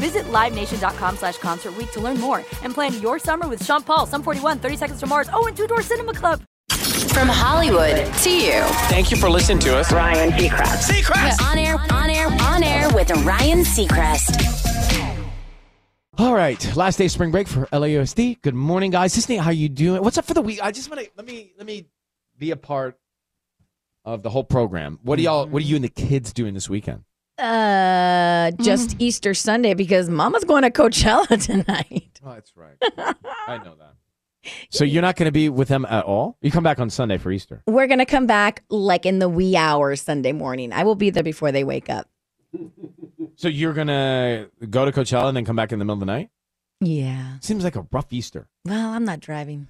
Visit LiveNation.com slash Concert Week to learn more and plan your summer with Sean Paul, Sum 41, 30 Seconds to Mars, oh, and Two Door Cinema Club. From Hollywood to you. Thank you for listening to us. Ryan Seacrest. Seacrest! On air, on air, on air with Ryan Seacrest. All right, last day of spring break for LAUSD. Good morning, guys. This how you doing? What's up for the week? I just want to let me let me be a part of the whole program. What are y'all? What are you and the kids doing this weekend? Uh, just Easter Sunday because Mama's going to Coachella tonight. Oh, that's right. I know that. So you're not going to be with them at all? You come back on Sunday for Easter. We're gonna come back like in the wee hours Sunday morning. I will be there before they wake up. So you're going to go to Coachella and then come back in the middle of the night? Yeah. Seems like a rough Easter. Well, I'm not driving.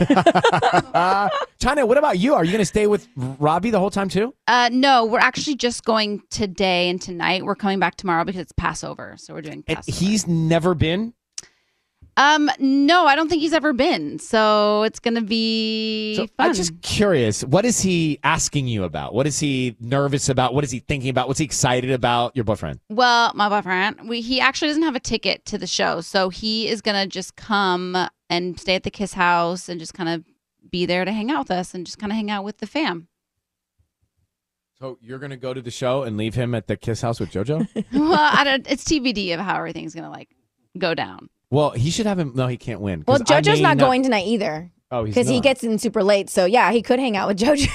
Uh, Tanya, what about you? Are you going to stay with Robbie the whole time too? Uh, no, we're actually just going today and tonight. We're coming back tomorrow because it's Passover, so we're doing And Passover. he's never been. um, no, I don't think he's ever been, so it's gonna be So fun. I'm just curious. What is he asking you about? What is he nervous about? What is he thinking about? What's he excited about? Your boyfriend. Well, my boyfriend, we he actually doesn't have a ticket to the show, so he is gonna just come and stay at the KIIS House and just kind of be there to hang out with us and just kind of hang out with the fam. So you're going to go to the show and leave him at the KIIS House with JoJo? well, I don't. It's TBD of how everything's gonna like go down. well, he should have him. No, he can't win. Well, JoJo's may not, going tonight either Oh, because he gets in super late. So yeah, he could hang out with JoJo.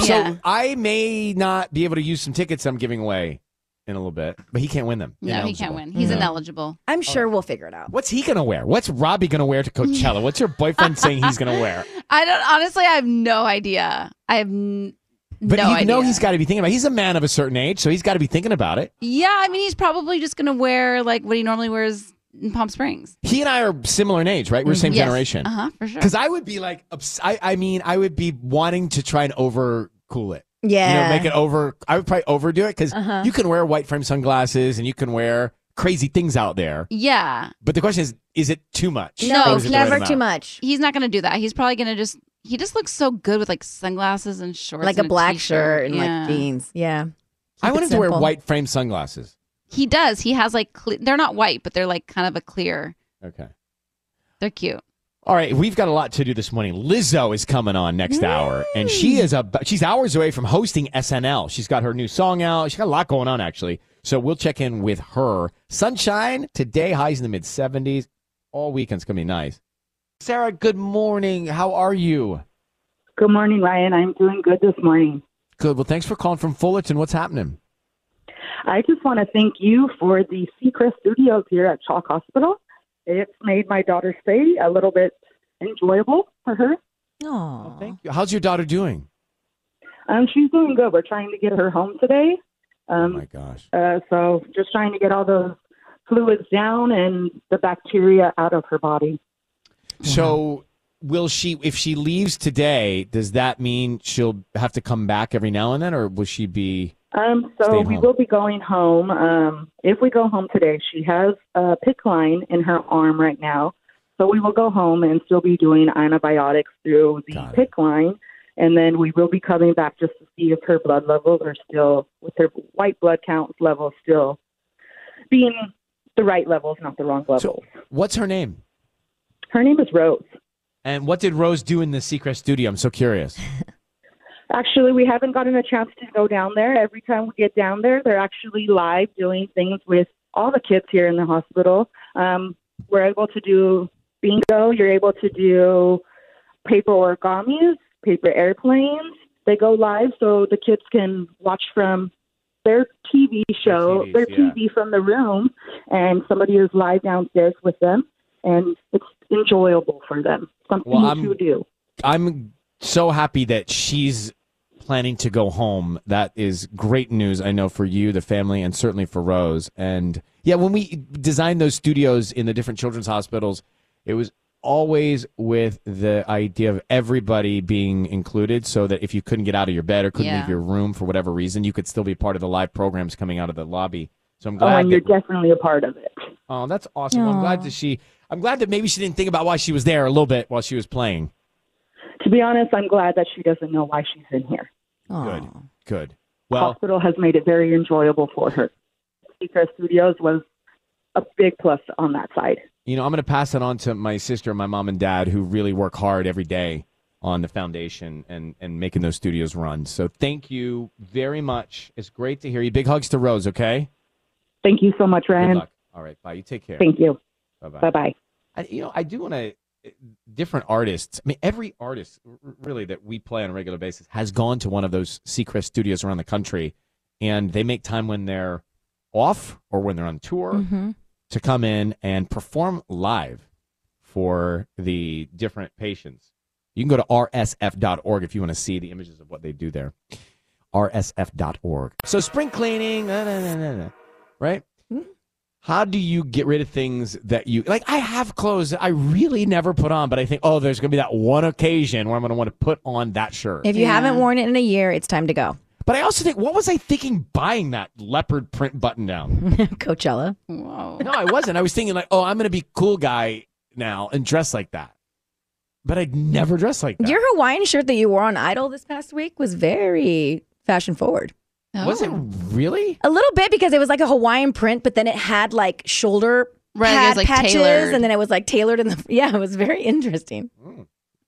So Yeah. I may not be able to use some tickets I'm giving away in a little bit, but he can't win them. No, he can't win. He's No. ineligible. I'm sure we'll figure it out. What's he gonna wear? What's Robbie gonna wear to Coachella? What's your boyfriend saying he's gonna wear? I don't honestly. I have no idea. I have n- But no you idea. know he's got to be thinking about. He's a man of a certain age, so he's got to be thinking about it. Yeah, I mean, he's probably just gonna wear like what he normally wears in Palm Springs. He and I are similar in age, right? We're same Yes. generation. Uh huh, for sure. Because I would be like, obs- I, I mean, I would be wanting to try and overcool it. Yeah. You know, make it over. I would probably overdo it because Uh-huh. you can wear white frame sunglasses and you can wear crazy things out there. Yeah, But the question is, is it too much? No, Or No, is it the never right too much. he's not gonna do that. He's probably gonna just. He just looks so good with like sunglasses and shorts, Like a black t-shirt. shirt and Yeah. like jeans. Yeah. I Keep wanted it to wear white frame sunglasses. He does. He has like cle- they're not white, but they're like kind of a clear. Okay. They're cute. All right, we've got a lot to do this morning. Lizzo is coming on next hour, and she is a she's hours away from hosting SNL. She's got her new song out. She's got a lot going on actually. So we'll check in with her. Sunshine today, highs in the mid seventies. All weekend's gonna be nice. Sarah, good morning. How are you? Good morning, Ryan. I'm doing good this morning. Good. Well, thanks for calling from Fullerton. What's happening? I just want to thank you for the Seacrest Studios here at CHOC Hospital. It's made my daughter's stay a little bit enjoyable for her. Oh, Thank you. How's your daughter doing? Um, she's doing good. We're trying to get her home today. Oh Um, my gosh. uh, so just trying to get all those fluids down and the bacteria out of her body. So will she if she leaves today, does that mean she'll have to come back every now and then or will she be Um, so we home. will be going home. Um, if we go home today, she has a PICC line in her arm right now. So we will go home and still be doing antibiotics through the Got it. PICC line. And then we will be coming back just to see if her blood levels are still, with her white blood count levels still being the right levels, not the wrong levels. So, what's her name? her name is Rose. And what did Rose do in the Seacrest studio? I'm so curious. Actually, we haven't gotten a chance to go down there. Every time we get down there, they're actually live doing things with all the kids here in the hospital. Um, we're able to do bingo. You're able to do paper origamis, paper airplanes. They go live so the kids can watch from their TV show, TVs, their yeah. TV from the room, and somebody is live downstairs with them, and it's enjoyable for them. Something Well, to do. I'm so happy that she's planning to go home. That is great news, I know, for you, the family, and certainly for Rose. And yeah, when we designed those studios in the different children's hospitals, it was always with the idea of everybody being included so that if you couldn't get out of your bed or couldn't Yeah. leave your room for whatever reason, you could still be part of the live programs coming out of the lobby. So I'm Oh, glad and you're that definitely a part of it. Oh, that's awesome. Well, I'm glad that she. I'm glad that maybe she didn't think about why she was there a little bit while she was playing. To be honest, I'm glad that she doesn't know why she's in here. Good, good. Well, Hospital has made it very enjoyable for her. Seacrest Studios was a big plus on that side. you know, I'm going to pass it on to my sister, and my mom, and dad, who really work hard every day on the foundation and and making those studios run. So thank you very much. It's great to hear you. Big hugs to Rose. Okay. Thank you so much, Good Ryan. luck. All right. Bye. You take care. Thank you. Bye bye. Bye bye. I, you know, I do want to. Different artists. I mean, every artist really that we play on a regular basis has gone to one of those Seacrest studios around the country, and they make time when they're off or when they're on tour Mhm. to come in and perform live for the different patients. You can go to rsf.org if you want to see the images of what they do there. rsf.org. So spring cleaning, na, na, na, na, na, right? How do you get rid of things that you like? I have clothes that I really never put on, but I think, oh, there's going to be that one occasion where I'm going to want to put on that shirt. If you Yeah. haven't worn it in a year, it's time to go. But I also think, what was I thinking buying that leopard print button down? Coachella. Whoa. No, I wasn't. I was thinking like, oh, I'm going to be cool guy now and dress like that. But I'd never dress like that. Your Hawaiian shirt that you wore on Idol this past week was very fashion forward. Was it Oh. really? A little bit because it was like a Hawaiian print, but then it had like shoulder Right, pad like, patches, tailored. and then it was like tailored in the. Yeah, it was very interesting.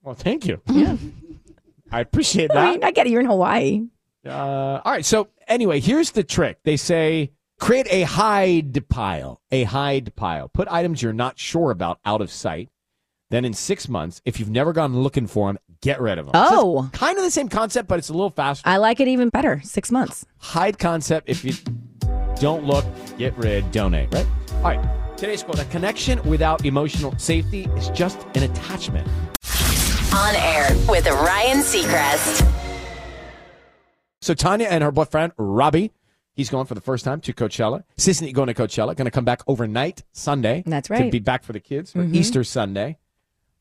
Well, thank you. Yeah, I appreciate I that. mean, I get it. You're in Hawaii. Uh, all right. So anyway, here's the trick. They say create a hide pile. A hide pile. Put items you're not sure about out of sight. Then in six months, if you've never gone looking for them, get rid of them. Oh. kind of the same concept, but it's a little faster. I like it even better. Six months. hide concept. If you don't look, get rid, donate. Right. All right. Today's quote: A connection without emotional safety is just an attachment. On air with Ryan Seacrest. So Tanya and her boyfriend Robbie, he's going for the first time to Coachella. Sisanie going to Coachella, going to come back overnight Sunday. That's right. To be back for the kids for Mhm. Easter Sunday.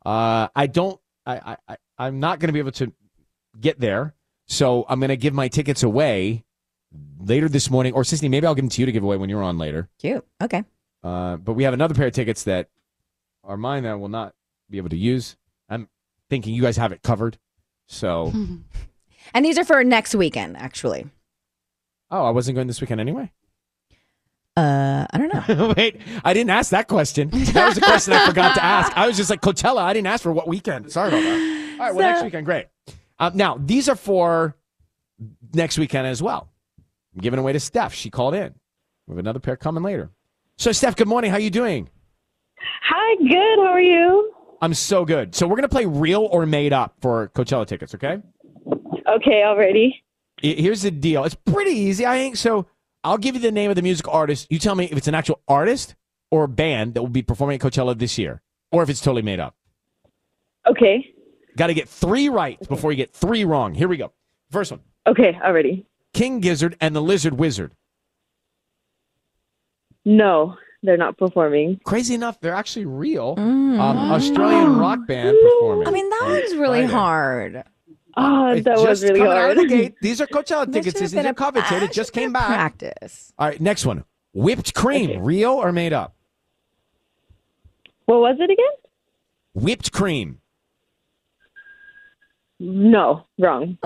Uh, I don't. I, I, I I'm not going to be able to get there, so I'm going to give my tickets away later this morning. Or Sisanie, maybe I'll give them to you to give away when you're on later. Cute. Okay. Uh, but we have another pair of tickets that are mine that I will not be able to use. I'm thinking you guys have it covered. So, And these are for next weekend, actually. oh, I wasn't going this weekend anyway. Uh, I don't know. Wait, I didn't ask that question. That was a question I forgot to ask. I was just like Coachella. I didn't ask for what weekend. Sorry about that. All right, well, next weekend, great. Uh, now these are for next weekend as well. I'm giving away to Steph. She called in. We have another pair coming later. So, Steph, good morning. How are you doing? Hi, good. How are you? I'm so good. So we're gonna play real or made up for Coachella tickets. Okay. Okay, already. Here's the deal. It's pretty easy. I think so. I'll give you the name of the music artist. You tell me if it's an actual artist or band that will be performing at Coachella this year, or if it's totally made up. Okay. Got to get three right before you get three wrong. Here we go. First one Okay, already. King Gizzard and the Lizard Wizard. No, they're not performing. Crazy enough, they're actually real. Mm. Um, Australian rock band performing. I mean, that on was really Friday. hard. Oh, It's that was really hard. the. These are Coachella tickets. should These have are a- coveted. It just came back. Practice. All right, next one. Whipped cream, real or made up? What was it again? Whipped cream. No, wrong.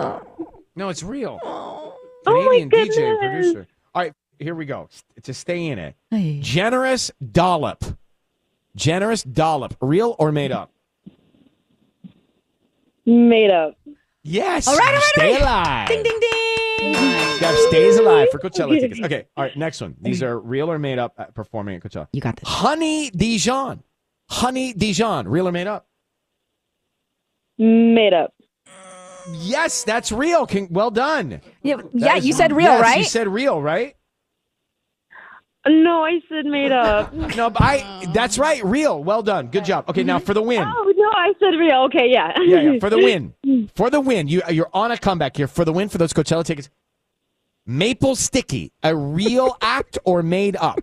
No, it's real. Oh, oh my Canadian DJ goodness. producer. All right, here we go. To stay in it. Generous dollop. Generous dollop. Real or made up? Made up. Yes. All right, all right, Stay all right. alive. Ding, ding, ding. Steph stays alive for Coachella tickets. Okay. All right. Next one. These are real or made up at performing at Coachella. You got this. Honey Dijon. Honey Dijon. Real or made up? Made up. Yes, that's real. Can, well done. Yeah, That yeah is- you said real, yes, right? You said real, right? No, I said made up. No, but I. That's right. Real. Well done. Good job. Okay, now for the win. Oh no, I said real. Okay, yeah. Yeah, yeah. For the win. For the win. You you're on a comeback here. For the win for those Coachella tickets. Maple Sticky, a real act or made up?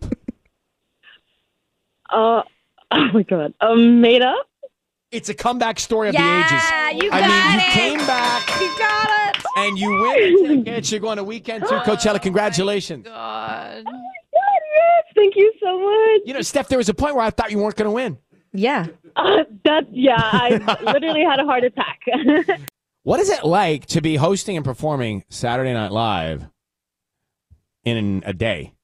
Uh, oh my god. Um, made up. It's a comeback story of Yeah, the ages. you got I got mean, you came back You got it. and you win the tickets. You're going to weekend to Coachella. Congratulations. God. Oh my God, yes. Thank you so much. You know, Steph, there was a point where I thought you weren't going to win. Yeah. Uh, that yeah, I literally had a heart attack. What is it like to be hosting and performing Saturday Night Live in a day?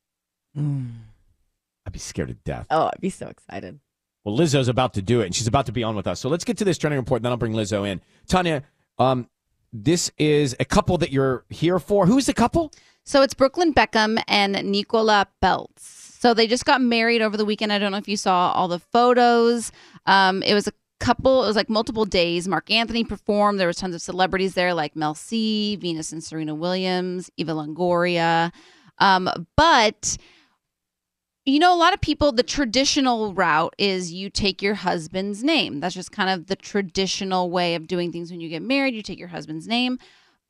I'd be scared to death. Oh, I'd be so excited. Well, Lizzo's about to do it, and she's about to be on with us. So let's get to this trending report, and then I'll bring Lizzo in. Tanya, um, this is a couple that you're here for. Who's the couple? So it's Brooklyn Beckham and Nicola Peltz. So they just got married over the weekend. I don't know if you saw all the photos. Um, it was a couple. It was like multiple days. Marc Anthony performed. There was tons of celebrities there, like Mel C, Venus and Serena Williams, Eva Longoria. Um, but you know, a lot of people, the traditional route is you take your husband's name. That's just kind of the traditional way of doing things when you get married. You take your husband's name.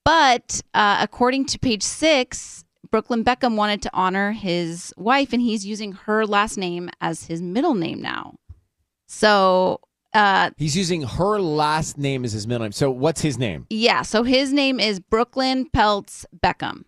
But uh, according to page six, Brooklyn Beckham wanted to honor his wife, and he's using her last name as his middle name now. So, uh, He's using her last name as his middle name. So what's his name? yeah, so his name is Brooklyn Peltz Beckham.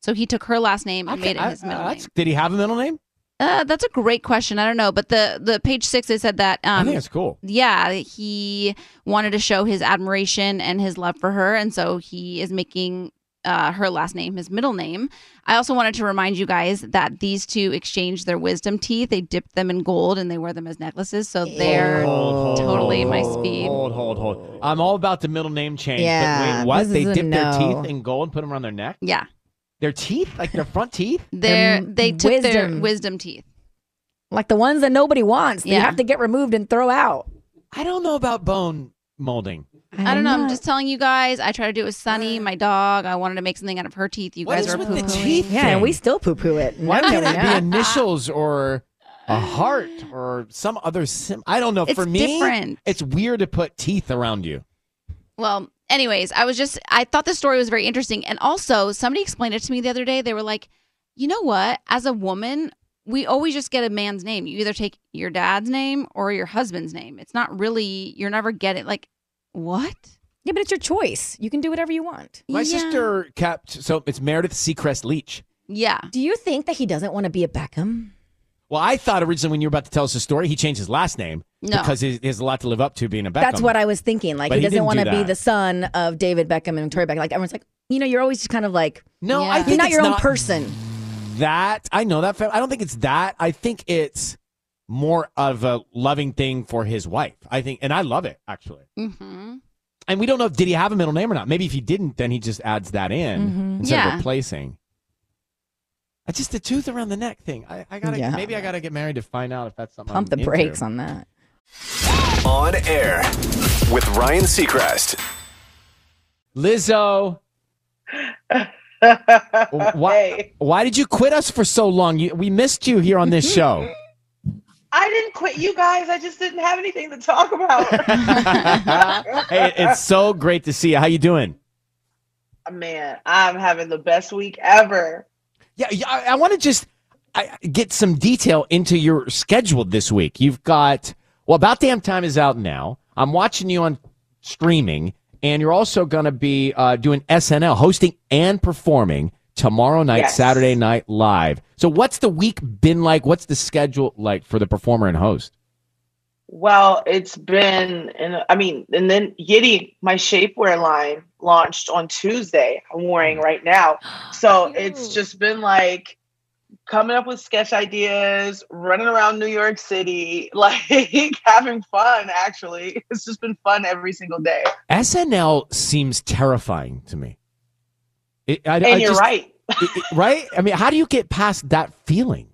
So he took her last name and made it I- his I- middle name. Did he have a middle name? Uh, that's a great question. I don't know, but the the page six they said that I um, think it's cool. yeah, he wanted to show his admiration and his love for her, and so he is making uh, her last name his middle name. I also wanted to remind you guys that these two exchanged their wisdom teeth. They dipped them in gold and they wear them as necklaces, so they're Hold, hold, totally hold, my speed. Hold, hold, hold. I'm all about the middle name change. Yeah, but wait, what? They is a dip their teeth in gold and put them around their neck? Yeah, Their teeth? Like their front teeth? they're Their they took their wisdom. wisdom teeth. Like the ones that nobody wants. They Yeah. have to get removed and throw out. I don't know about bone molding. I don't know. I'm just telling you guys. I tried to do it with Sunny, uh. my dog. I wanted to make something out of her teeth. You What guys are with the poo-pooing. teeth Yeah, and we still poo poo it. Why No, can't it be initials or a heart or some other sim? I don't know. It's For me, different. it's weird to put teeth around you. Well, anyways, I was just I thought the story was very interesting, and also somebody explained it to me the other day. They were like, you know what? As a woman, we always just get a man's name. You either take your dad's name or your husband's name. It's not really you're never getting like what? Yeah, but it's your choice. You can do whatever you want. My Yeah. sister kept so it's Meredith Seacrest Leach. Yeah. Do you think that he doesn't want to be a Beckham? Well, I thought originally when you were about to tell us the story, he changed his last name No. because he he has a lot to live up to being a Beckham. That's what I was thinking. Like But he he doesn't didn't want to do be that. the son of David Beckham and Victoria Beckham. Like everyone's like, you know, you're always just kind of like No, Yeah. I You're think you're not it's your own person. That I know that. fam- I don't think it's that. I think it's more of a loving thing for his wife. I think, and I love it actually. Mm-hmm. And we don't know if did he have a middle name or not. Maybe if he didn't, then he just adds that in Mhm. instead Yeah. of replacing. It's just the tooth around the neck thing. I, I gotta Yeah. maybe I gotta get married to find out if that's something. Pump I'm the into. brakes on that. On air with Ryan Seacrest. Lizzo, why why did you quit us for so long? You, we missed you here on this show. I didn't quit you guys. I just didn't have anything to talk about. hey, it's so great to see you. How you doing? Uh, man, I'm having the best week ever. Yeah, yeah I, I want to just I, get some detail into your schedule this week. You've got well, about damn time is out now. I'm watching you on streaming, and you're also going to be uh, doing SNL, hosting and performing tomorrow night, Yes. Saturday night live. So, what's the week been like? What's the schedule like for the performer and host? Well, it's been, and I mean, and then Yitty, my shapewear line launched on Tuesday. I'm wearing right now, so it's just been like coming up with sketch ideas, running around New York City, like having fun. Actually, it's just been fun every single day. SNL seems terrifying to me. It, I, And I you're just- right. it- right? I mean, how do you get past that feeling?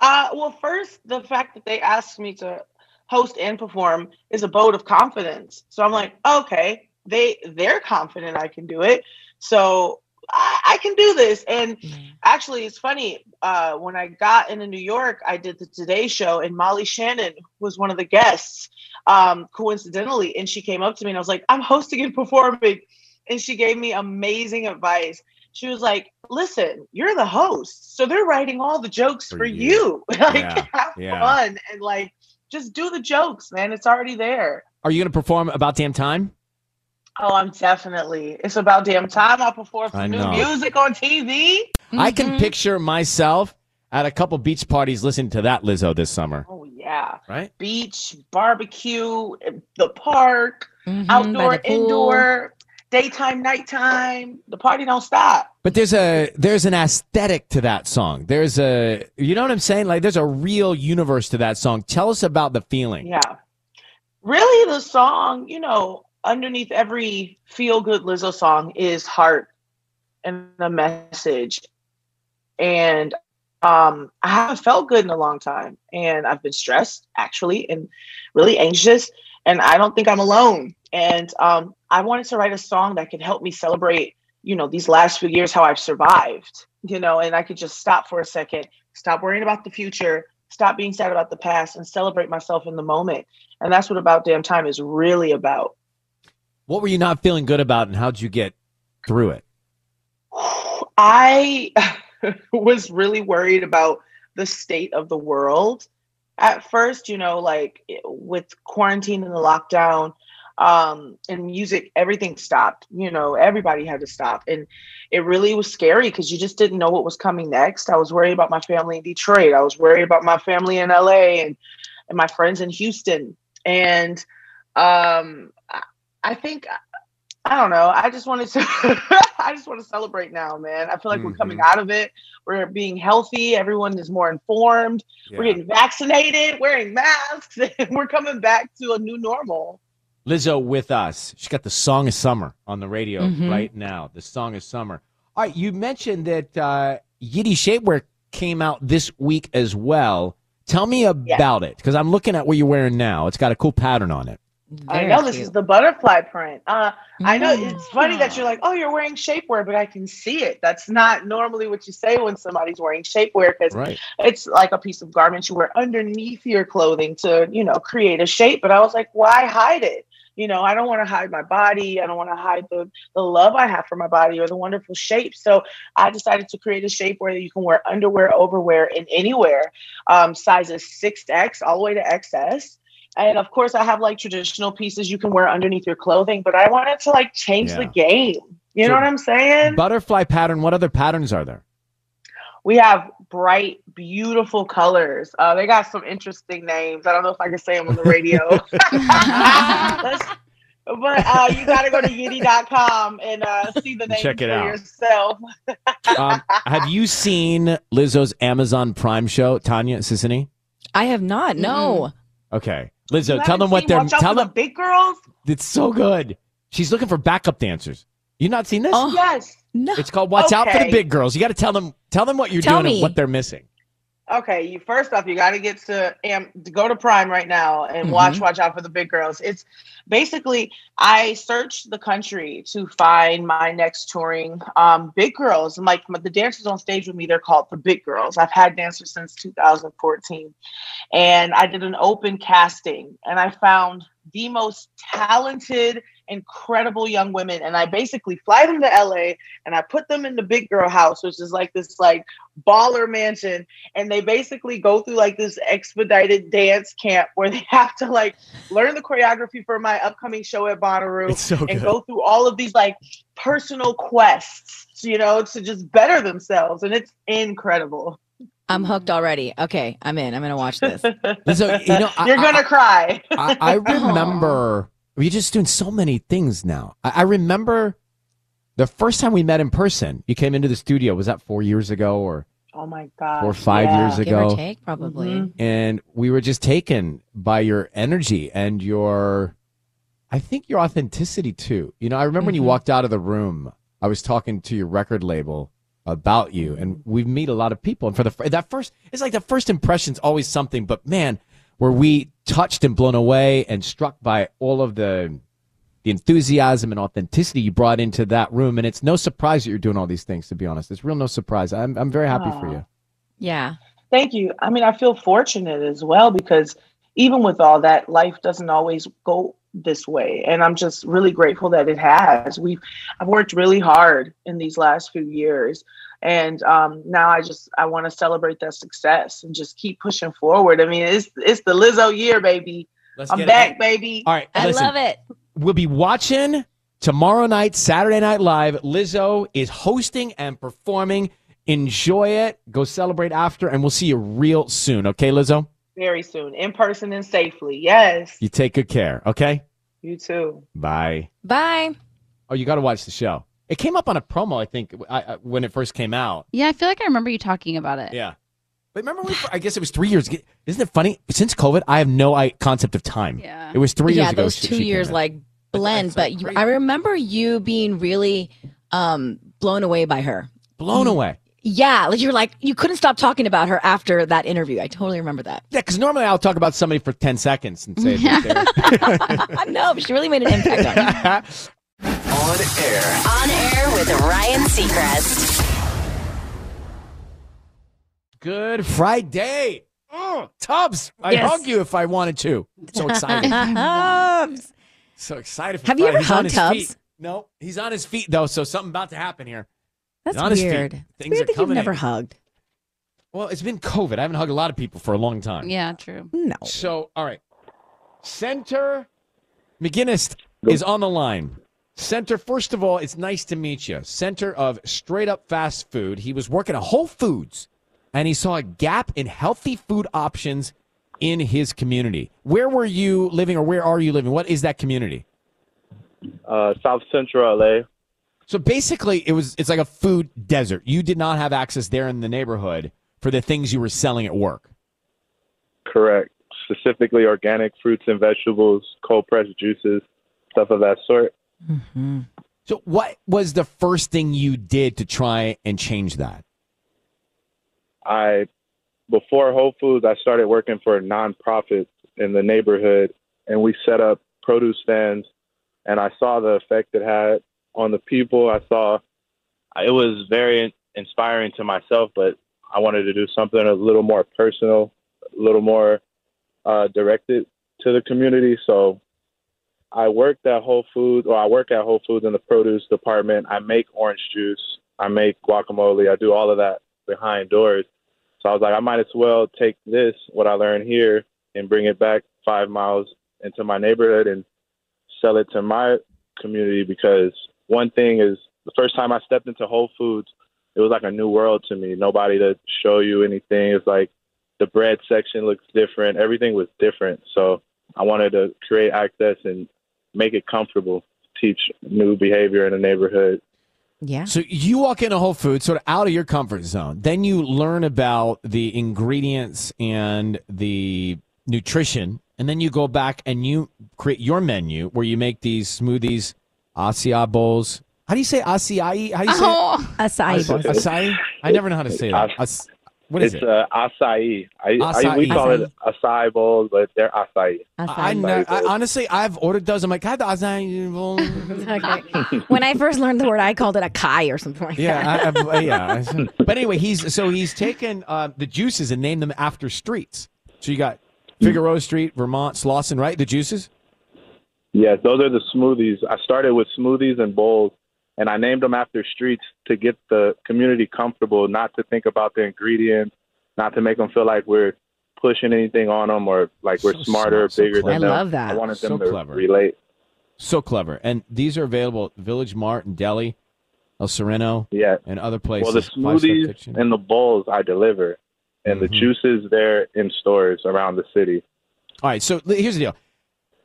Uh, well, first, the fact that they asked me to host and perform is a vote of confidence. So I'm like, okay, they they're confident I can do it, so I, I can do this. And actually, it's funny. Uh, when I got into New York, I did the Today Show, and Molly Shannon was one of the guests, um, coincidentally, and she came up to me and I was like, I'm hosting and performing, and she gave me amazing advice. She was like, "Listen, you're the host, so they're writing all the jokes for, you. like, Yeah, have yeah. fun and like just do the jokes, man. It's already there." Are you going to perform about damn time? Oh, I'm definitely. It's about damn time I perform I some new music on TV. I can picture myself at a couple beach parties listening to that Lizzo this summer. Oh yeah, Right? beach, barbecue, the park, Mhm, outdoor, the indoor, daytime, nighttime. The party don't stop. But there's a there's an aesthetic to that song. There's a you know what I'm saying? Like there's a real universe to that song. Tell us about the feeling. Yeah. Really, the song, you know, underneath every feel good Lizzo song is heart and a message. And um, I haven't felt good in a long time. And I've been stressed, actually, and really anxious. And I don't think I'm alone. And um, I wanted to write a song that could help me celebrate, you know, these last few years, how I've survived, you know, and I could just stop for a second, stop worrying about the future, stop being sad about the past, and celebrate myself in the moment. And that's what About Damn Time is really about. What were you not feeling good about and how'd you get through it? I was really worried about the state of the world at first, you know, like with quarantine and the lockdown um and music everything stopped you know everybody had to stop. And it really was scary because you just didn't know what was coming next. I was worried about my family in detroit. I was worried about my family in la and and my friends in houston. And um I- i think I don't know. I just wanted to I just want to celebrate now, man. I feel like we're coming out of it. We're being healthy. Everyone is more informed. We're getting vaccinated, wearing masks, and we're coming back to a new normal. Lizzo with us. She's got the song of summer on the radio Mhm. right now. The song of summer. All right, you mentioned that uh, Yitty Shapewear came out this week as well. Tell me about it because I'm looking at what you're wearing now. It's got a cool pattern on it. I know this is the butterfly print. Uh, I know it's funny that you're like, oh, you're wearing shapewear, but I can see it. That's not normally what you say when somebody's wearing shapewear because Right. it's like a piece of garment you wear underneath your clothing to, you know, create a shape. But I was like, why hide it? You know, I don't want to hide my body. I don't want to hide the, the love I have for my body or the wonderful shape. So I decided to create a shape where you can wear underwear, overwear, and anywhere, um, sizes 6X all the way to XS. And of course, I have like traditional pieces you can wear underneath your clothing, but I wanted to like change the game. You know what I'm saying? Butterfly pattern. What other patterns are there? We have bright, beautiful colors. Uh, they got some interesting names. I don't know if I can say them on the radio. But uh, you got to go to yitty.com and uh, see the names Check it for out. yourself. Um, have you seen Lizzo's Amazon Prime show, Tanya Sisanie? I have not. No. Okay, Lizzo, You tell them what they're. Watch out Tell for the them big girls. it's so good. She's looking for backup dancers. You not seen this? Oh, yes. No. It's called Watch Out for the Big Girls. You got to tell them. Tell them what you're Tell doing and what they're missing. Okay, you first off, you got to get to to go to Prime right now and watch Mhm. Watch Out for the Big Girls. It's basically I searched the country to find my next touring um, big girls, and like the dancers on stage with me, they're called the Big Girls. I've had dancers since 2014, and I did an open casting, and I found the most talented, incredible young women, and I basically fly them to LA, and I put them in the Big Girl House, which is like this like baller mansion and they basically go through like this expedited dance camp where they have to like learn the choreography for my upcoming show at Bonnaroo It's so and go through all of these like personal quests, you know, to just better themselves and it's incredible. I'm hooked already. Okay, I'm in. I'm gonna watch this. So, you know, I- You're gonna I- cry. I, I remember you're just doing so many things now. I, I remember the first time we met in person. You came into the studio. Was that four years ago or Oh my god. four or five yeah. years Give ago? or take, probably. Mhm. and we were just taken by your energy and your i think your authenticity too you know i remember when you Mhm. walked out of the room i was talking to your record label about you and we meet a lot of people and for the that first it's like the first impression's always something but man were we touched and blown away and struck by all of the the enthusiasm and authenticity you brought into that room and it's no surprise that you're doing all these things to be honest it's real no surprise i'm, I'm very happy for you Yeah. Thank you. I mean, I feel fortunate as well because even with all that, life doesn't always go this way, and I'm just really grateful that it has. We've I've worked really hard in these last few years, and um, now I just I want to celebrate that success and just keep pushing forward. I mean, it's it's the Lizzo year, baby. Let's I'm get it. back, baby. all right I listen. love it. We'll be watching tomorrow night, Saturday Night Live. Lizzo is hosting and performing. Enjoy it. Go celebrate after, and we'll see you real soon. Okay, Lizzo? Very soon, in person and safely. Yes, You take good care. Okay? you too. Bye. Bye. Oh, you got to watch the show. It came up on a promo, I think, I, I, when it first came out. Yeah, I feel like I remember you talking about it. Yeah. But remember, when, I guess it was three years. Isn't it funny? Since COVID, I have no I, concept of time. Yeah. It was three years yeah, ago. those two she came years in. like blend, but you. I remember you being really um blown away by her. blown away. Yeah, like you're like you couldn't stop talking about her after that interview. I totally remember that. Yeah, because normally I'll talk about somebody for 10 seconds and say that they're- I know, but she really made an impact on me. On air. On air with Ryan Seacrest. Good Friday. Oh, Tubbs, I'd Yes. hug you if I wanted to. So excited. Tubbs. so excited. For Have you Friday. ever He's hugged Tubbs? feet. No, he's on his feet though, so something about to happen here. That's on weird. Things It's weird are that you've never in. hugged. Well, it's been COVID. I haven't hugged a lot of people for a long time. Yeah, true. No. So, all right. Center McGinnis is on the line. Center, first of all, it's nice to meet you. Center of straight up fast food. He was working at Whole Foods and he saw a gap in healthy food options in his community. Where were you living or where are you living? What is that community? uh, South Central LA. So basically, it was it's like a food desert. You did not have access there in the neighborhood for the things you were selling at work. Correct. Specifically, organic fruits and vegetables, cold pressed juices, stuff of that sort. So what was the first thing you did to try and change that? I, before Whole Foods, I started working for nonprofits in the neighborhood, and we set up produce stands. And I saw the effect it had on the people. I saw it was very inspiring to myself, but I wanted to do something a little more personal, a little more uh, directed to the community. So I worked at Whole Foods, or I work at Whole Foods in the produce department. I make orange juice, I make guacamole, I do all of that behind doors. So I was like, I might as well take this, what I learned here, and bring it back five miles into my neighborhood and sell it to my community because one thing is the first time I stepped into Whole Foods, it was like a new world to me. Nobody to show you anything. It's like the bread section looks different. Everything was different. So I wanted to create access and make it comfortable, teach new behavior in the neighborhood. Yeah. So you walk into Whole Foods, sort of out of your comfort zone. Then you learn about the ingredients and the nutrition, and then you go back and you create your menu where you make these smoothies, acai bowls. How do you say acai? How do you say Oh, Acai it? bowls. acai? I never know how to say that. Ac- what is it's it? uh, acai. I, I, we call it acai bowls, but they're acai. I, Acai. know, I honestly, I've ordered those. I'm like, I have the acai bowl. okay. When I first learned the word, I called it a kai or something like Yeah, that. I, I, yeah. But anyway, he's so he's taken uh, the juices and named them after streets. So you got Figueroa Street, Vermont, Slauson, right? The juices. Yes, those are the smoothies. I started with smoothies and bowls, and I named them after streets to get the community comfortable, not to think about the ingredients, not to make them feel like we're pushing anything on them or like we're So smarter, smart, so bigger clever. than I them. love that. I wanted them So to clever. relate. So clever. And these are available at Village Mart and Delhi, El Sereno, Yeah. and other places. Well, the smoothies and the bowls I deliver. and Mm-hmm. the juices there in stores around the city. All right, so here's the deal.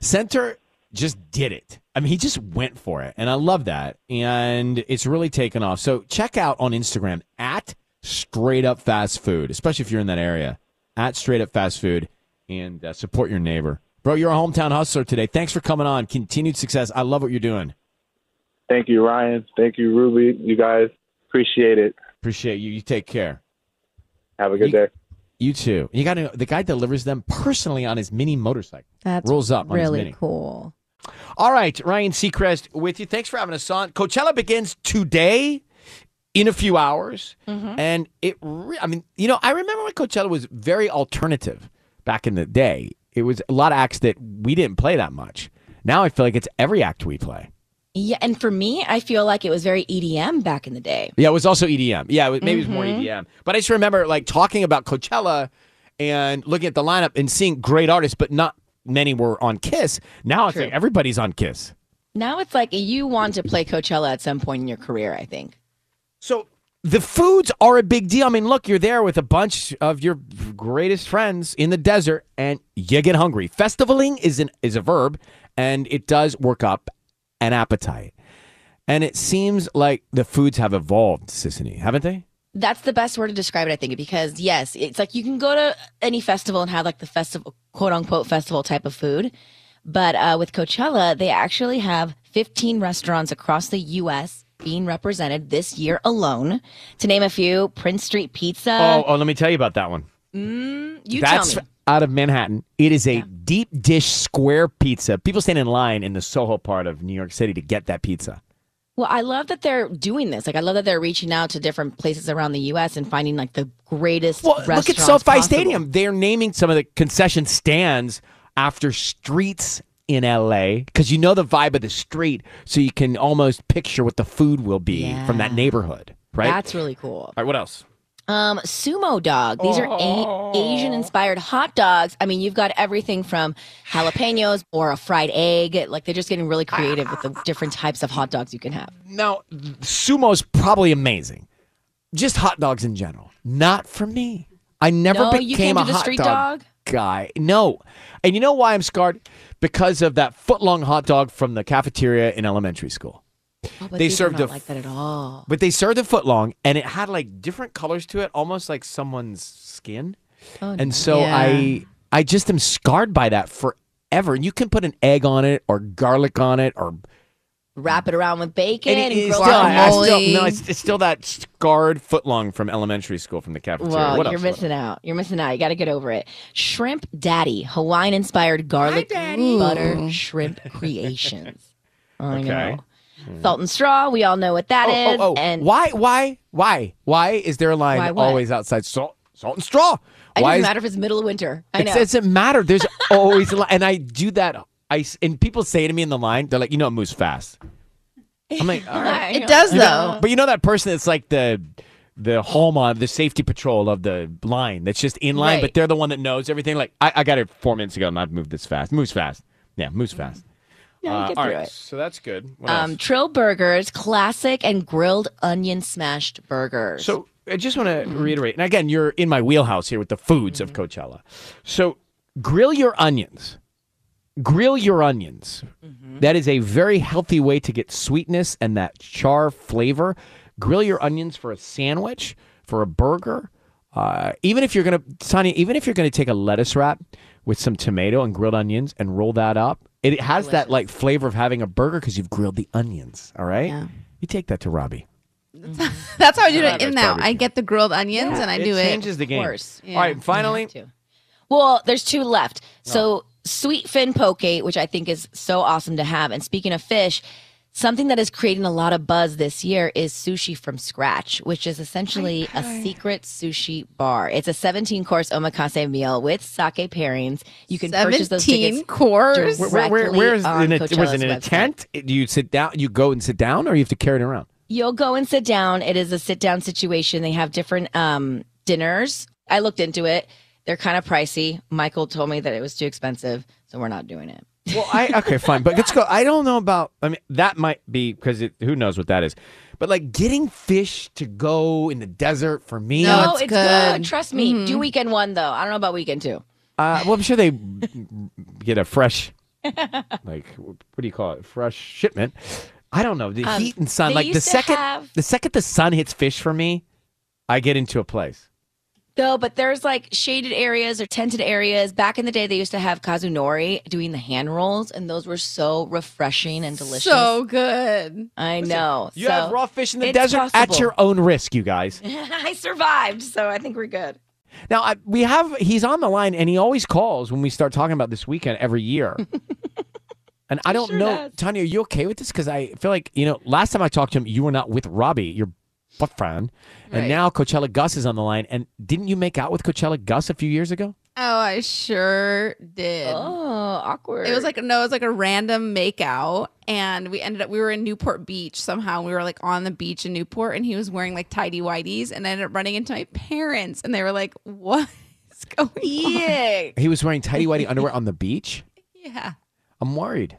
Center just did it. I mean, he just went for it, and I love that. And it's really taken off. So check out on Instagram at Straight Up Fast Food, especially if you're in that area. At Straight Up Fast Food, and uh, support your neighbor, bro. You're a hometown hustler today. Thanks for coming on. Continued success. I love what you're doing. Thank you, Ryan. Thank you, Ruby. You guys appreciate it. Appreciate you. You take care. Have a good day. You too. You got to. The guy delivers them personally on his mini motorcycle. That's rolls up on his really mini. cool. All right, Ryan Seacrest with you. Thanks for having us on. Coachella begins today in a few hours. Mm-hmm. And it, re- I mean, you know, I remember when Coachella was very alternative back in the day. It was a lot of acts that we didn't play that much. Now I feel like it's every act we play. Yeah, and for me, I feel like it was very EDM back in the day. Yeah, it was also EDM. Yeah, it was, maybe it was more. Mm-hmm. EDM. But I just remember like talking about Coachella and looking at the lineup and seeing great artists, but not many were on KIIS. Now it's like everybody's on KIIS. Now it's like you want to play Coachella at some point in your career, I think. So the foods are a big deal. I mean, look, you're there with a bunch of your greatest friends in the desert, and you get hungry. Festivaling is an is a verb, and it does work up an appetite. And it seems like the foods have evolved, Sisanie, haven't they? That's the best word to describe it, I think, because yes, it's like you can go to any festival and have like the festival, quote unquote, festival type of food. But uh, with Coachella, they actually have 15 restaurants across the U.S. being represented this year alone. To name a few, Prince Street Pizza. oh, oh, let me tell you about that one. Mm, you That's tell me. out of Manhattan. It is a deep dish square pizza. People stand in line in the Soho part of New York City to get that pizza. Well, I love that they're doing this. Like, I love that they're reaching out to different places around the U.S. and finding like the greatest restaurants. Look at restaurants SoFi possible. Stadium. They're naming some of the concession stands after streets in LA because you know the vibe of the street, so you can almost picture what the food will be from that neighborhood, right? That's really cool. All right, what else? Um, sumo dog. These are a- Asian inspired hot dogs. I mean, you've got everything from jalapenos or a fried egg. Like they're just getting really creative with the different types of hot dogs you can have. Now, sumo's probably amazing. Just hot dogs in general. Not for me. I never No, you became a hot street dog, dog? guy. No. And you know why I'm scarred? Because of that foot long hot dog from the cafeteria in elementary school. Oh, but They served not a- like that at all. But they served a foot long and it had like different colors to it, almost like someone's skin. Oh, and so yeah. I I just am scarred by that forever. And you can put an egg on it or garlic on it or Wrap it around with bacon and and, it is still, I still- no, it's, it's still that scarred footlong from elementary school from the cafeteria. Well, what you're else? What missing out. You're missing out. You got to get over it. Shrimp Daddy, Hawaiian inspired garlic butter shrimp creations. I Okay. know. Hmm. Salt and straw. We all know what that oh, oh is. oh, oh. And why, why, why, why is there a line Why always outside salt, salt and straw? it doesn't is- matter if it's middle of winter. I It doesn't matter. There's always a line, and I do that. I, and people say to me in the line, they're like, you know, it moves fast. I'm like, all right. It does, You know, though. But you know that person that's like the the hallmark, the safety patrol of the line that's just in line, Right. but they're the one that knows everything. Like, I, I got it four minutes ago, and I've moved this fast. Moves fast. Yeah, moves fast. Yeah, you Uh, all through right, it. so that's good. What Um, else? Trill Burgers, classic and grilled onion smashed burgers. So I just want to reiterate, and again, you're in my wheelhouse here with the foods of Coachella. So grill your onions. Grill your onions. That is a very healthy way to get sweetness and that char flavor. Grill your onions for a sandwich, for a burger. Uh, even if you're gonna, Tanya, even if you're gonna take a lettuce wrap with some tomato and grilled onions and roll that up, it has that like flavor of having a burger because you've grilled the onions. All right, you take that to Robbie. Mm-hmm. That's how I do it in now. I get the grilled onions and I it do it. changes the game. Of course. All right, finally, Well, there's two left. So sweet fin poke, which I think is so awesome to have. And speaking of fish, something that is creating a lot of buzz this year is sushi from scratch, which is essentially a secret sushi bar. It's a 17 course omakase meal with sake pairings. You can purchase those 17 tickets course? Where, where, where, where's on in a, was it in a website. tent? Do you sit down? You go and sit down, or you have to carry it around? You'll go and sit down. It is a sit down situation. They have different um, dinners. I looked into it. They're kind of pricey. Michael told me that it was too expensive, so we're not doing it. Well, I okay, fine, but let's go. I don't know about. I mean, that might be because who knows what that is. But like getting fish to go in the desert for me. No, it's, good. Trust me. Do weekend one though. I don't know about weekend two. Uh, well, I'm sure they get a fresh, like what do you call it? Fresh shipment. I don't know the Um, heat and sun. Like the second, have- the second the sun hits fish for me, I get into a place. No, but there's like shaded areas or tented areas. Back in the day, they used to have Kazunori doing the hand rolls, and those were so refreshing and delicious. So good. I know. You So have raw fish in the it's desert at your own risk, you guys. I survived, so I think we're good. Now I, we have he's on the line and he always calls when we start talking about this weekend every year. and I don't know, Tanya, are you okay with this? Because I feel like you know, last time I talked to him, you were not with Robbie, your boyfriend, and Right. now Coachella Gus is on the line. And didn't you make out with Coachella Gus a few years ago? Oh, I sure did. Oh, awkward. It was like no, it was like a random makeout, and we ended up we were in Newport Beach somehow. We were like on the beach in Newport, and he was wearing like tidy whities, and I ended up running into my parents, and they were like, "What is going on?" He was wearing tidy whitey underwear on the beach. Yeah, I'm worried.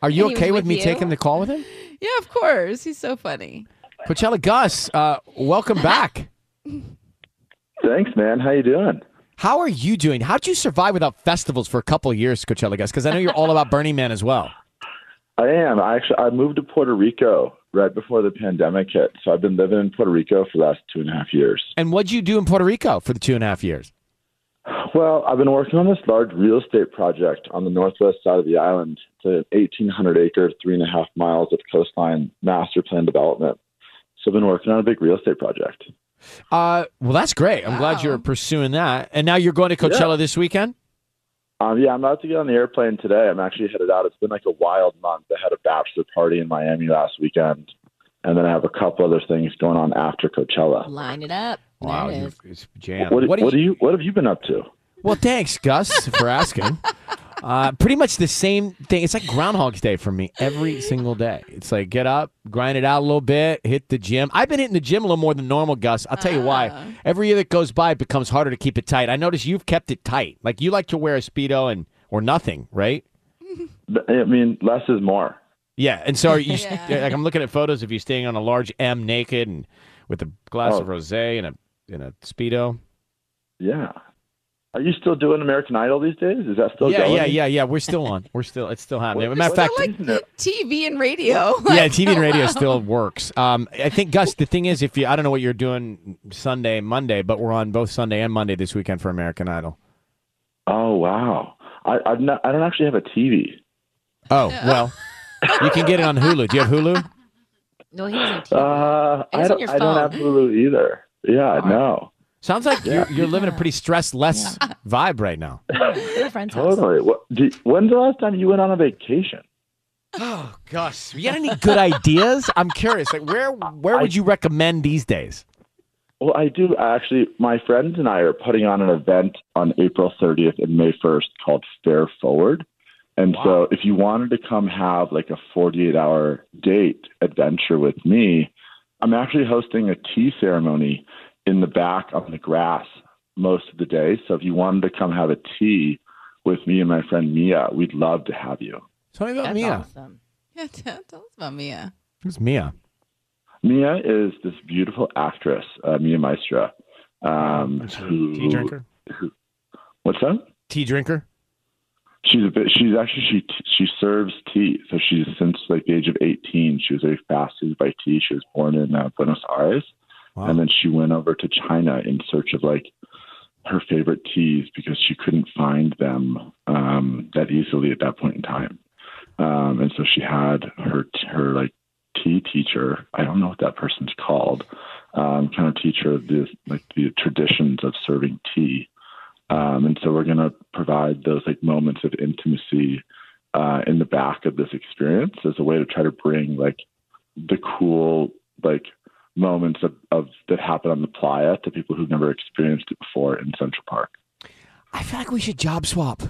Are you And he was okay with with me you? taking the call with him? yeah, of course. He's so funny. Coachella Gus, uh, welcome back. Thanks, man. How you doing? How are you doing? How'd you survive without festivals for a couple of years, Coachella Gus? Because I know you're all about Burning Man as well. I am. I actually I moved to Puerto Rico right before the pandemic hit, so I've been living in Puerto Rico for the last two and a half years. And what'd you do in Puerto Rico for the two and a half years? Well, I've been working on this large real estate project on the northwest side of the island. It's an 1,800 acre, three and a half miles of coastline master plan development. So I've been working on a big real estate project. Uh, well, that's great. I'm glad you're pursuing that. And now you're going to Coachella Yeah. this weekend? Um, yeah, I'm about to get on the airplane today. I'm actually headed out. It's been like a wild month. I had a bachelor party in Miami last weekend, and then I have a couple other things going on after Coachella. Line it up. Wow, There you- is. it's jam. What, What what, do do you what have you been up to? Well, thanks, Gus, for asking. Uh, pretty much the same thing. It's like Groundhog's Day for me every single day. It's like get up, grind it out a little bit, hit the gym. I've been hitting the gym a little more than normal, Gus. I'll tell you why. Every year that goes by, it becomes harder to keep it tight. I notice you've kept it tight. Like you like to wear a speedo and or nothing, right? I mean, less is more. Yeah, and so are you like I'm looking at photos of you staying on a large M naked and with a glass Oh. of rosé and a in a speedo. Yeah. Are you still doing American Idol these days? Is that still yeah, going? yeah, yeah, yeah. We're still on. We're still. It's still happening. What- Matter of fact, like? TV and radio. yeah, TV and radio still works. Um, I think Gus. The thing is, if you, I don't know what you're doing Sunday, Monday, but we're on both Sunday and Monday this weekend for American Idol. Oh wow. I I've not, I don't actually have a TV. Oh well, you can get it on Hulu. Do you have Hulu? No, he doesn't. Uh, I don't. I don't have. Hulu either. Yeah, no. Sounds like Yeah. you're, you're living a pretty stress less vibe right now. Totally. What, do, when's the last time you went on a vacation? Oh, Gus, you got any good ideas? I'm curious. Like, where where would you recommend these days? Well, I do actually. My friends and I are putting on an event on April 30th and May 1st called Fair Forward. And so, if you wanted to come have like a 48 hour date adventure with me, I'm actually hosting a tea ceremony in the back on the grass most of the day. So, if you wanted to come have a tea with me and my friend Mia, we'd love to have you. Tell me about That's Mia. awesome. Yeah, tell, tell us about Mia. Who's Mia? Mia is this beautiful actress, uh, Mia Maestro. Um, who, Tea drinker. Who, what's that? Tea drinker. She's a bit. She's actually she she serves tea. So she's since like the age of eighteen. She was very fascinated by tea. She was born in uh, Buenos Aires, and then she went over to China in search of like her favorite teas because she couldn't find them um, that easily at that point in time. Um, and so she had her her like tea teacher. I don't know what that person's called. Um, kind of teach her the like the traditions of serving tea. Um, and so we're going to provide those like moments of intimacy uh, in the back of this experience as a way to try to bring like the cool like moments of, of that happen on the playa to people who've never experienced it before in Central Park. I feel like we should job swap.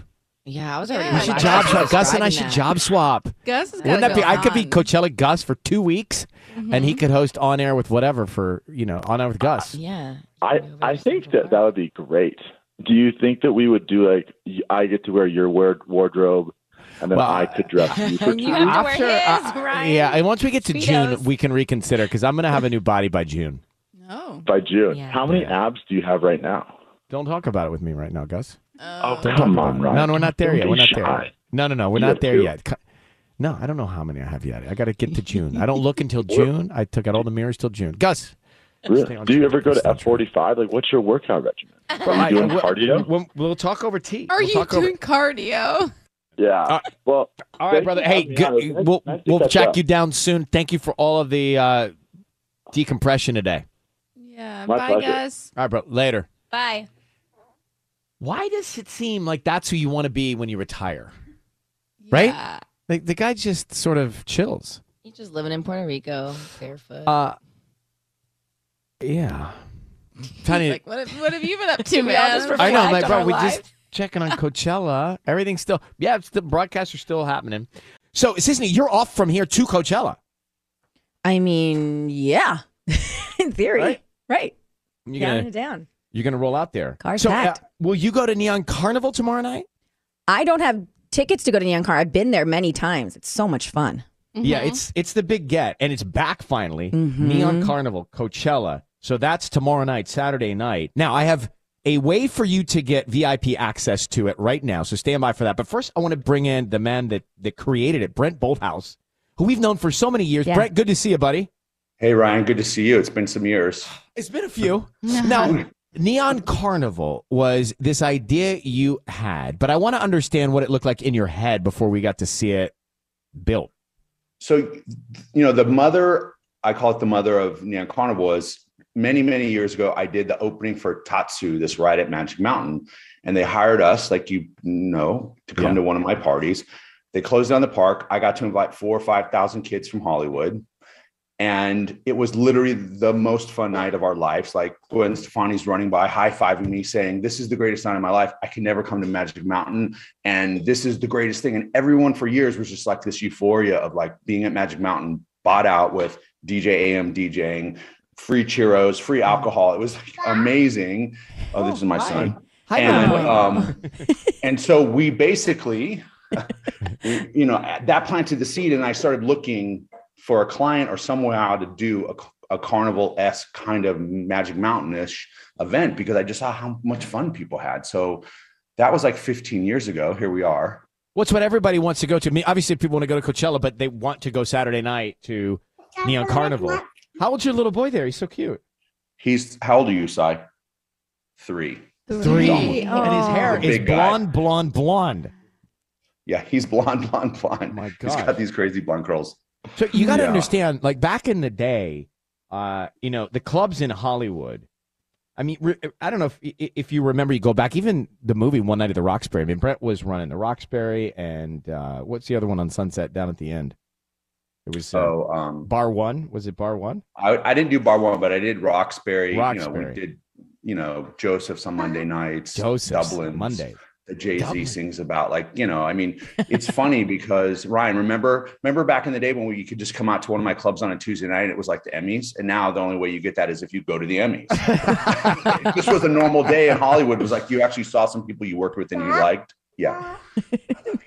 Yeah, I was already. We should job swap. Gus and I should job swap. Gus is Wouldn't that be? I could be Coachella Gus for two weeks, and Mm-hmm. he could host on air with whatever for you know on air with Gus. Yeah. I I think that that would be great. Do you think that we would do like I get to wear your ward- wardrobe, and then Well, I could dress you for two You have to weeks. wear After, his, uh, Ryan. yeah, and once we get to Speedos. June, we can reconsider because I'm going to have a new body by June. Oh. by June. Yeah. How many Yeah. abs do you have right now? Don't talk about it with me right now, Gus. Oh, Don't come talk on. Ryan. No, no, we're not there Don't yet. We're not shy. there. No, no, no, we're You not there two. yet. No, I don't know how many I have yet. I got to get to June. I don't look until June. I took out all the mirrors till June. Gus, Really? Do you ever go to F forty five? Like, what's your workout regimen? Are you doing we'll- cardio? We'll, we'll talk over tea. Are We'll you talk over- doing cardio? Yeah. Uh, well, All right, brother. Hey, having good, on. It was nice- we'll nice we'll catch track up. you down soon. Thank you for all of the uh, decompression today. Yeah. My Bye, pleasure. guys. All right, bro. Later. Bye. Why does it seem like that's who you want to be when you retire? Right? Like the guy just sort of chills. He's just living in Puerto Rico, barefoot. Uh, yeah. Tiny. Like, what have, what have you been up to, man? I know, like, bro, we lives. just checking on Coachella. Everything's still, yeah, the broadcasts are still happening. So, Sisanie, you're off from here to Coachella. I mean, yeah. In theory. Right? Right. You're down gonna, down. you're gonna roll out there. Car's so, uh, packed. will you go to Neon Carnival tomorrow night? I don't have tickets to go to Neon Car. I've been there many times. It's so much fun. Yeah, it's it's the big get, and it's back finally. Mhm. Neon Carnival, Coachella. So that's tomorrow night, Saturday night. Now I have a way for you to get VIP access to it right now. So stand by for that. But first, I want to bring in the man that that created it, Brent Bolthouse, who we've known for so many years. Yeah. Brent, good to see you, buddy. Hey Ryan, good to see you. It's been some years. It's been a few. now, Neon Carnival was this idea you had, but I want to understand what it looked like in your head before we got to see it built. So, you know, the mother, I call it the mother of Neon Carnival, was many, many years ago. I did the opening for Tatsu, this ride at Magic Mountain, and they hired us, like you know, to come Yeah. to one of my parties. They closed down the park. I got to invite four or 5,000 kids from Hollywood. And it was literally the most fun night of our lives. Like Gwen Stefani's running by, high fiving me, saying, This is the greatest night of my life. I can never come to Magic Mountain. And this is the greatest thing. And everyone for years was just like this euphoria of like being at Magic Mountain, bought out with DJ AM DJing, free churros, free alcohol. It was like amazing. Oh, this is my son. Hi, and um, and so we basically, you know, that planted the seed, and I started looking for a client or somehow to do a, a carnival esque kind of Magic Mountain ish event because I just saw how much fun people had. So that was like 15 years ago. Here we are. What's what everybody wants to go to? I mean, obviously, people want to go to Coachella, but they want to go Saturday night to Neon Carnival. How old's your little boy there? He's so cute. He's how old are you, Sai? Three. Three. He's almost- And his hair is big guy. blonde, blonde, blonde. Yeah, he's blonde, blonde, blonde. my He's God. got these crazy blonde curls. So you got to Yeah. understand, like back in the day, uh, you know, the clubs in Hollywood. I mean, re- I don't know if if you remember, you go back, even the movie One Night at the Roxbury. I mean, Brett was running the Roxbury, and uh, what's the other one on Sunset down at the end? It was uh, So um, Bar One. Was it Bar One? I, I didn't do bar one, but I did Roxbury. You know, Roxbury. we did, you know, Joseph's on Monday nights, Joseph's Dublin, Monday. The Jay Z Dublin. sings about, like, you know, I mean, it's funny because Ryan, remember, remember back in the day when we, you could just come out to one of my clubs on a Tuesday night and it was like the Emmys, and now the only way you get that is if you go to the Emmys. this was a normal day in Hollywood. It was like you actually saw some people you worked with and you liked. Yeah.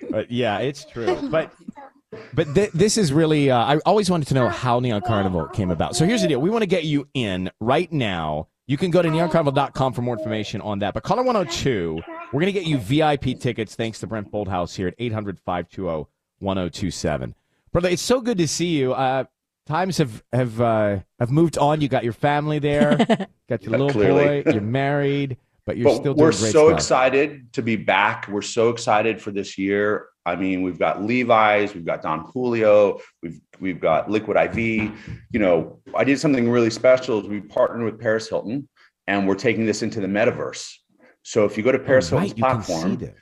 But yeah, it's true. But but th- this is really. Uh, I always wanted to know how Neon Carnival came about. So here's the deal: we want to get you in right now. You can go to neoncarnival.com for more information on that. But caller 102, we're going to get you VIP tickets thanks to Brent Bolthouse here at 800 520 1027. Brother, it's so good to see you. Uh, times have have uh, have moved on. You got your family there, got your Yeah, little clearly. boy, you're married, but you're but still doing we're great so stuff. excited to be back. We're so excited for this year. I mean, we've got Levi's, we've got Don Julio, we've we've got Liquid IV. You know, I did something really special. Is we partnered with Paris Hilton, and we're taking this into the metaverse. So if you go to oh, Paris Oh, right, Hilton's you can see platform,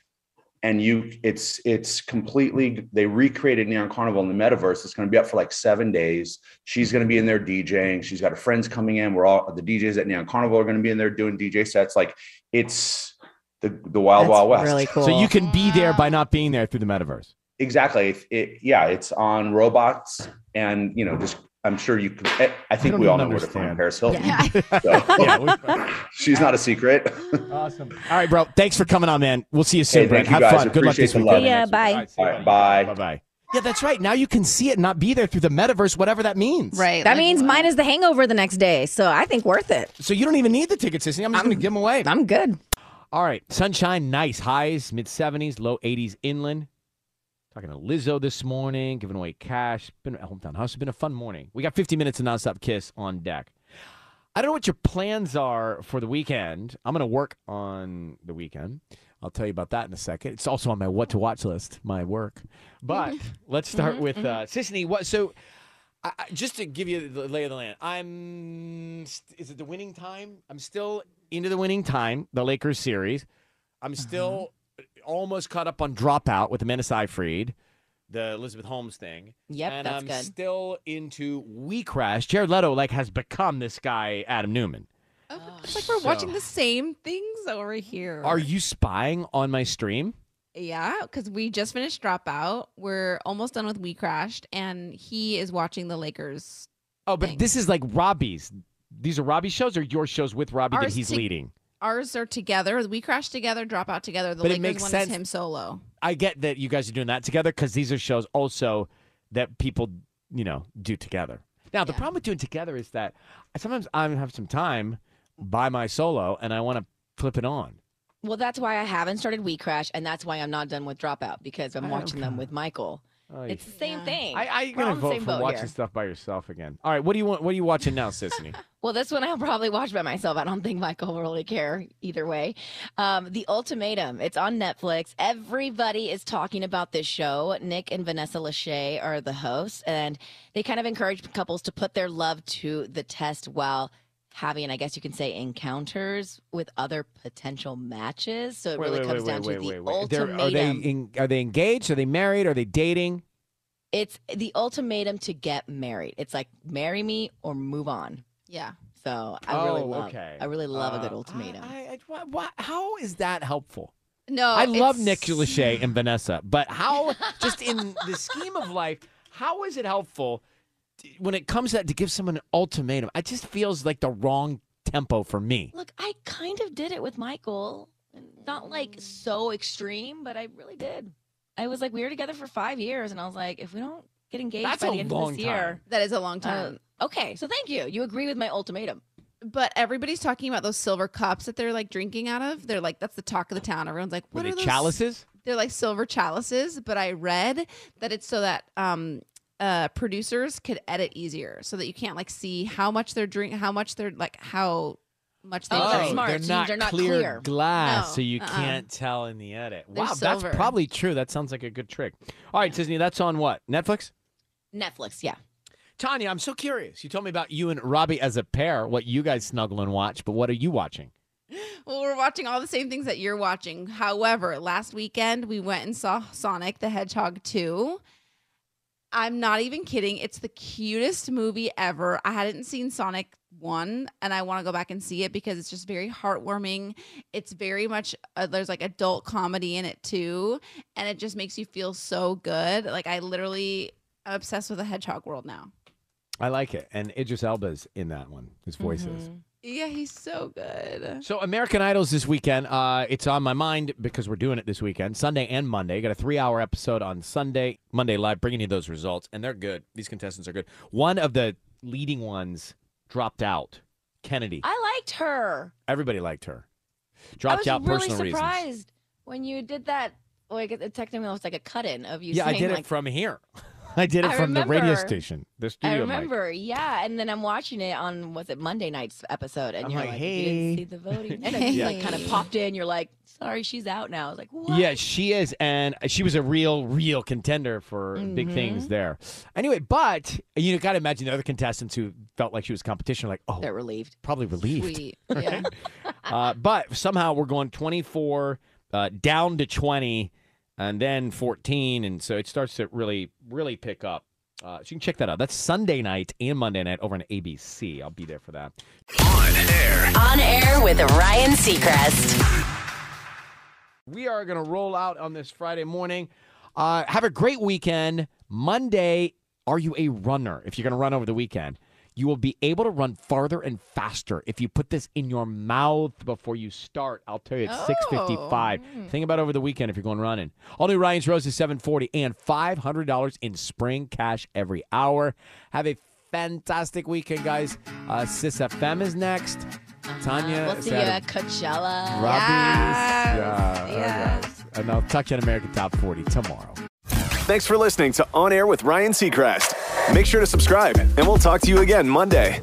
and you it's it's completely they recreated neon carnival in the metaverse it's going to be up for like seven days she's going to be in there djing she's got her friends coming in we're all the djs at neon carnival are going to be in there doing dj sets like it's the the wild That's wild west really cool. So you can be there by not being there through the metaverse. exactly it, it- yeah it's on robots and you know just I'm sure you can. I- I think don't we all even know where to find. Paris Hilton. Yeah. So, Yeah, she's not a secret. Awesome. All right, bro. Thanks for coming on, man. We'll see you soon, Hey, Brent. thank you Have guys. fun. Good luck this the weekend. Yeah, bye. All right, bye. Bye bye. Yeah, that's right. Now you can see it and not be there through the metaverse, whatever that means. Right. That means mine is the hangover the next day. So I think worth it. So you don't even need the tickets, Sissy. I'm just going to give them away. I'm good. All right. Sunshine, nice. Highs, mid 70s, low 80s inland. Talking to Lizzo this morning, giving away cash. Been at hometown house. It's been a fun morning. We got 50 minutes of nonstop KIIS on deck. I don't know what your plans are for the weekend. I'm going to work on the weekend. I'll tell you about that in a second. It's also on my what to watch list, my work. But mm-hmm. let's start mm-hmm. with uh, mm-hmm. Sisanie. What? So, I, just to give you the lay of the land, I'm. st- Is it the winning time? I'm still into the winning time, the Lakers series. I'm uh-huh. still almost caught up on Dropout with Amanda Seyfried, the Elizabeth Holmes thing. Yep, and that's I'm good. still into We Crash. Jared Leto like has become this guy Adam Neumann. Oh, it's like we're So- watching the same things over here. Are you spying on my stream? Yeah, because we just finished Dropout. We're almost done with We Crashed, and he is watching the Lakers. Oh, but this is like Robbie's. These are Robbie's shows or your shows with Robbie that he's to- leading? Ours are together. We crash together, Dropout together. The But it Lakers makes one sense- is him solo. I get that you guys are doing that together because these are shows also that people, you know, do together. Now, the problem with doing together is that sometimes I have some time by my solo and I want to flip it on. Well, that's why I haven't started We Crash, and that's why I'm not done with Dropout because I'm Oh, watching them with Michael. Oh, it's the same thing. I, I, you're We're gonna vote same for watching here. stuff by yourself again. All right, what do you want? What are you watching now, Sisanie? Well, this one I'll probably watch by myself. I don't think Michael will really care either way. Um, the Ultimatum. It's on Netflix. Everybody is talking about this show. Nick and Vanessa Lachey are the hosts, and they kind of encourage couples to put their love to the test while having, I guess you can say, encounters with other potential matches. So it Wait, really wait, comes wait, down wait, to the wait, wait. They're- ultimatum. Are they in, are they engaged? Are they married? Are they dating? It's the ultimatum to get married. It's like marry me or move on. Yeah. So I really Oh, love. okay. I really love a good Uh, ultimatum. I, I, why, why, how is that helpful? No, I love it's- Nick Lachey and Vanessa, but how, just in the scheme of life, how is it helpful t- when it comes to, to give someone an ultimatum? It just feels like the wrong tempo for me. Look, I kind of did it with Michael. Not like so extreme, but I really did. I was like, we were together for five years, and I was like, if we don't get engaged That's by the end of this year, time. That is a long time. uh, okay, so thank you. You agree with my ultimatum. But everybody's talking about those silver cups that they're like drinking out of. They're like that's the talk of the town. Everyone's like, Were what they are those chalices? They're like silver chalices. But I read that it's so that um uh producers could edit easier, so that you can't like see how much they're drink, how much they're like how much they Oh, drink. that's smart. They're So not, they're not clear, clear. glass, No, so you uh-uh. can't tell in the edit. They're wow, silver. that's probably true. That sounds like a good trick. All right, Disney, that's on what? Netflix? Netflix, yeah. Tanya, I'm so curious. You told me about you and Robbie as a pair, what you guys snuggle and watch, but what are you watching? Well, we're watching all the same things that you're watching. However, last weekend we went and saw Sonic the Hedgehog 2. I'm not even kidding. It's the cutest movie ever. I hadn't seen Sonic 1 and I want to go back and see it because it's just very heartwarming. It's very much uh, there's like adult comedy in it too and it just makes you feel so good. Like I literally am obsessed with the Hedgehog world now. I like it. And Idris Elba's in that one. His voice is. Yeah, he's so good. So American Idols this weekend. Uh, it's on my mind because we're doing it this weekend, Sunday and Monday. Got a three-hour episode on Sunday, Monday live, bringing you those results, and they're good. These contestants are good. One of the leading ones dropped out. Kennedy. I liked her. Everybody liked her. I Dropped was out really personal reasons. surprised when you did that. Like it technically was like a cut-in of you. Yeah, I did like, it from here. I did it I from the radio remember. station, the I studio mic. remember, yeah, and then I'm watching it on was it Monday night's episode, and I'm you're like, "Hey." you didn't see the voting, and you like kind of popped in. You're like, sorry, she's out now. I was like, what? Yeah, she is, and she was a real, real contender for big Mm-hmm. things there. Anyway, but you got to imagine the other contestants who felt like she was competition, like, oh, they're relieved, probably relieved. Sweet. Right? uh, but somehow we're going 24 uh, down to 20, and then 14, and so it starts to really, really pick up. Uh, so you can check that out. That's Sunday night and Monday night over on ABC. I'll be there for that. On air On air with Ryan Seacrest. We are going to roll out on this Friday morning. Uh, have a great weekend. Monday Are you a runner? If you're going to run over the weekend, you will be able to run farther and faster if you put this in your mouth before you start. I'll tell you, it's 655. Think about over the weekend if you're going running. All new Ryan's Rose is 740 and $500 in spring cash every hour. Have a fantastic weekend, guys. Uh, Sis FM is next. Tanya. We'll see you at Coachella. Robbie's. Yeah. Yes. And I'll touch on American Top 40 tomorrow. Thanks for listening to On Air with Ryan Seacrest. Make sure to subscribe, and we'll talk to you again Monday.